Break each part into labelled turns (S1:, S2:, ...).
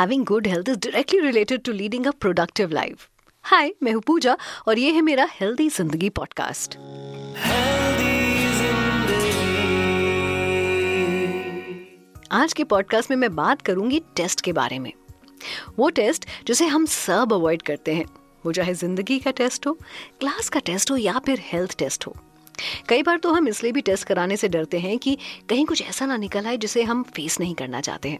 S1: Having good health is directly related to leading a productive life. हाय मैं हूँ पूजा और ये है मेरा हेल्दी ज़िंदगी पॉडकास्ट आज के पॉडकास्ट में मैं बात करूँगी टेस्ट के बारे में। वो टेस्ट जिसे हम सब अवॉइड करते हैं। वो चाहे ज़िंदगी का टेस्ट हो क्लास का टेस्ट हो या फिर हेल्थ टेस्ट हो। कई बार तो हम इसलिए भी टेस्ट कराने से डरते हैं कि कहीं कुछ ऐसा ना निकल आए जिसे हम फेस नहीं करना चाहते हैं।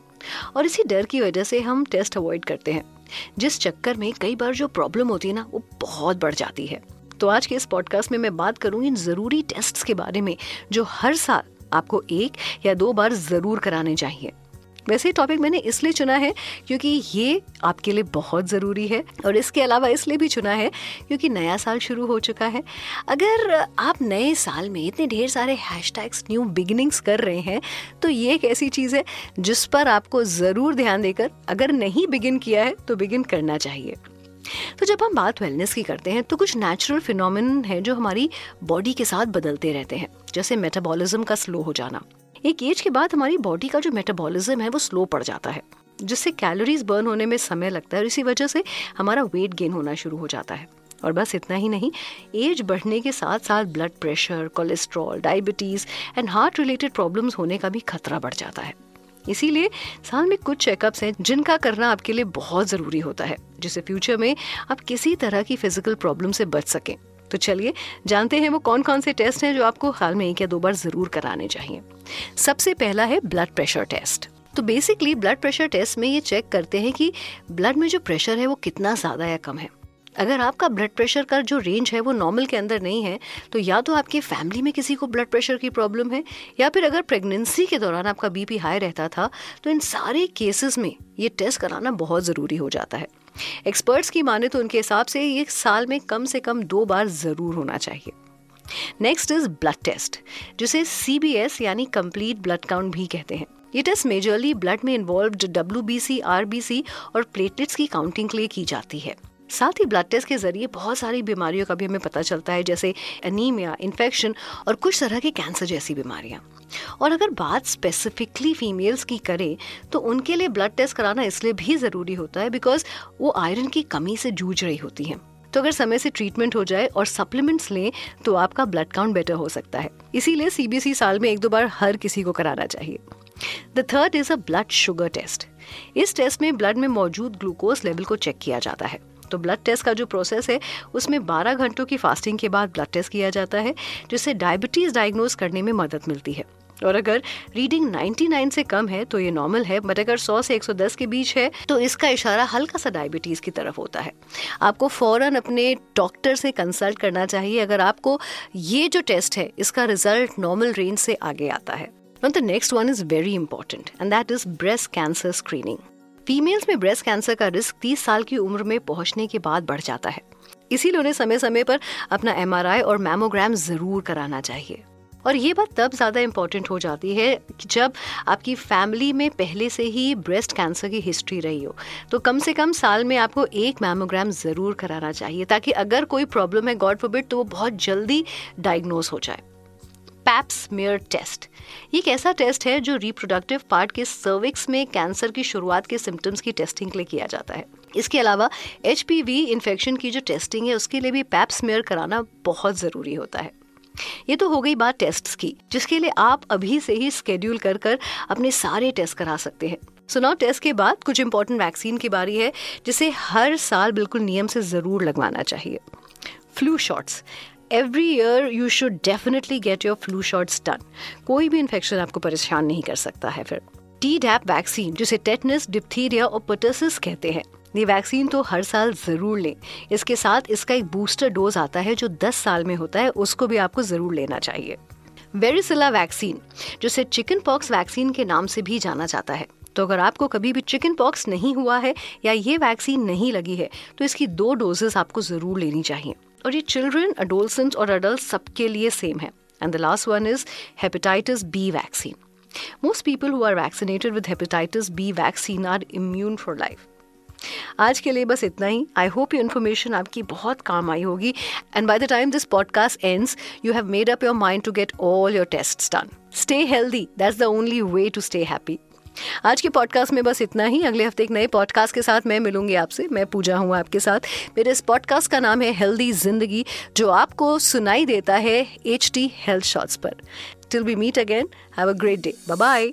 S1: और इसी डर की वजह से हम टेस्ट अवॉइड करते हैं। जिस चक्कर में कई बार जो प्रॉब्लम होती है ना, वो बहुत बढ़ जाती है। तो आज के इस पॉडकास्ट में मैं बात करूँगी इन ज़रूरी टेस्ट के बारे में, जो हर साल आपको एक या दो बार ज़रूर कराने चाहिए। वैसे ही टॉपिक मैंने इसलिए चुना है क्योंकि ये आपके लिए बहुत ज़रूरी है और इसके अलावा इसलिए भी चुना है क्योंकि नया साल शुरू हो चुका है। अगर आप नए साल में इतने ढेर सारे हैशटैग्स न्यू बिगिनिंग्स कर रहे हैं तो ये एक ऐसी चीज़ है जिस पर आपको ज़रूर ध्यान देकर अगर नहीं बिगिन किया है तो बिगिन करना चाहिए। तो जब हम बात वेलनेस की करते हैं तो कुछ नेचुरल फिनोमिन है जो हमारी बॉडी के साथ बदलते रहते हैं, जैसे मेटाबॉलिज्म का स्लो हो जाना। एक एज के बाद हमारी बॉडी का जो मेटाबॉलिज्म है, वो स्लो पड़ जाता है, जिससे कैलोरीज बर्न होने में समय लगता है और इसी वजह से हमारा वेट गेन होना शुरू हो जाता है। और बस इतना ही नहीं एज बढ़ने के साथ साथ blood pressure cholesterol diabetes and heart related problems होने का भी खतरा बढ़ जाता है। इसीलिए साल में कुछ चेकअप्स हैं, जिनका करना आपके लिए बहुत ज़रूरी होता है, जिससे फ्यूचर में आप किसी तरह की फ़िज़िकल प्रॉब्लम से बच सकें। तो चलिए, जानते हैं वो कौन कौन से टेस्ट हैं जो आपको हाल में एक या दो बार ज़रूर कराने चाहिए। सबसे पहला है ब्लड प्रेशर टेस्ट तो बेसिकली ब्लड प्रेशर टेस्ट में ये चेक करते हैं कि ब्लड में जो प्रेशर है वो कितना ज़्यादा या कम है। अगर आपका ब्लड प्रेशर का जो रेंज है वो नॉर्मल के अंदर नहीं है तो या तो आपके फैमिली में किसी को ब्लड प्रेशर की प्रॉब्लम है, या फिर अगर प्रेगनेंसी के दौरान आपका बीपी हाई रहता था तो इन सारे केसेस में ये टेस्ट कराना बहुत ज़रूरी हो जाता है। एक्सपर्ट्स की माने तो उनके हिसाब से ये साल में कम से कम दो बार ज़रूर होना चाहिए। नेक्स्ट इज़ ब्लड टेस्ट जिसे सीबीएस यानी कंप्लीट ब्लड काउंट भी कहते हैं। ये टेस्ट मेजरली ब्लड में involve W B C R B C और प्लेटलेट्स की काउंटिंग के लिए की जाती है। साथ ही ब्लड टेस्ट के ज़रिए बहुत सारी बीमारियों का भी हमें पता चलता है, जैसे एनीमिया इन्फेक्शन और कुछ तरह के कैंसर जैसी बीमारियाँ। और अगर बात स्पेसिफिकली फीमेल्स की करें तो उनके लिए ब्लड टेस्ट कराना इसलिए भी ज़रूरी होता है बिकॉज़ वो आयरन की कमी से जूझ रही होती हैं। तो अगर समय से ट्रीटमेंट हो जाए और सप्लीमेंट्स लें तो आपका ब्लड काउंट बेटर हो सकता है। इसीलिए सीबीएसई साल में एक दो बार हर किसी को कराना चाहिए। The third is a blood sugar test इस टेस्ट में ब्लड में मौजूद ग्लूकोज लेवल को चेक किया जाता है। तो ब्लड टेस्ट का जो प्रोसेस है, उसमें 12 घंटों की फास्टिंग के बाद ब्लड टेस्ट किया जाता है, जिससे डायबिटीज़ डायग्नोज करने में मदद मिलती है। और अगर रीडिंग 99 से कम है तो ये नॉर्मल है बट अगर 100 से 110 के बीच है तो इसका इशारा हल्का सा डायबिटीज़ की तरफ़ होता है। आपको फ़ौरन अपने डॉक्टर से कंसल्ट करना चाहिए, अगर आपको ये जो टेस्ट है, इसका रिज़ल्ट नॉर्मल रेंज से आगे आता है। Next one is very important and that is breast cancer screening females में ब्रेस्ट कैंसर का रिस्क 30 साल की उम्र में पहुँचने के बाद बढ़ जाता है। इसीलिए उन्हें समय समय पर अपना एमआरआई और मैमोग्राम ज़रूर कराना चाहिए। और ये बात तब ज़्यादा इम्पोर्टेंट हो जाती है कि जब आपकी फैमिली में पहले से ही ब्रेस्ट कैंसर की हिस्ट्री रही हो तो कम से कम साल में आपको एक मैमोग्राम ज़रूर कराना चाहिए, ताकि अगर कोई प्रॉब्लम है गॉड फॉरबिड तो वो बहुत जल्दी डायग्नोज हो जाए। पैप्समेयर टेस्ट ये एक ऐसा टेस्ट है जो रिप्रोडक्टिव पार्ट के सर्विक्स में कैंसर की शुरुआत के सिम्टम्स की टेस्टिंग के लिए किया जाता है। इसके अलावा एच इन्फेक्शन की जो टेस्टिंग है, उसके लिए भी पैप्समेयर कराना बहुत ज़रूरी होता है। ये तो हो गई बात टेस्ट की, जिसके लिए आप अभी से ही स्केड्यूल कर कर अपने सारे टेस्ट करा सकते हैं। सुनाओ टेस्ट के बाद कुछ इंपॉर्टेंट वैक्सीन की बारी है, जिसे हर साल बिल्कुल नियम से ज़रूर लगवाना चाहिए। Flu shots every year you should definitely get your flu shots done कोई भी इन्फेक्शन आपको परेशान नहीं कर सकता है फिर। टी डैप वैक्सीन जिसे टेटनस डिप्थीरिया और पटसिस कहते हैं, ये वैक्सीन तो हर साल ज़रूर लें। इसके साथ इसका एक बूस्टर डोज आता है जो 10 साल में होता है, उसको भी आपको ज़रूर लेना चाहिए। वेरिसिला वैक्सीन जिसे चिकन पॉक्स वैक्सीन के नाम से भी जाना जाता है। तो अगर आपको कभी भी चिकन पॉक्स नहीं हुआ है या ये वैक्सीन नहीं लगी है तो इसकी दो डोजेस आपको ज़रूर लेनी चाहिए। और ये चिल्ड्रन अडोलसेंट और अडल्ट सबके लिए सेम है. And the last one is hepatitis B vaccine most people who are vaccinated with hepatitis B vaccine are immune for life आज के लिए बस इतना ही. आई होप ये इन्फॉर्मेशन आपकी बहुत काम आई होगी. And by the time this podcast ends you have made up your mind to get all your test done stay healthy that's the only way to stay happy आज के podcast में बस इतना ही। अगले हफ़्ते एक नए पॉडकास्ट के साथ मैं मिलूँगी आपसे। मैं पूजा हूँ आपके साथ। मेरे इस पॉडकास्ट का नाम है हेल्दी ज़िंदगी जो आपको सुनाई देता है एच टी हेल्थ शॉर्ट्स पर। Till we meet again have a great day bye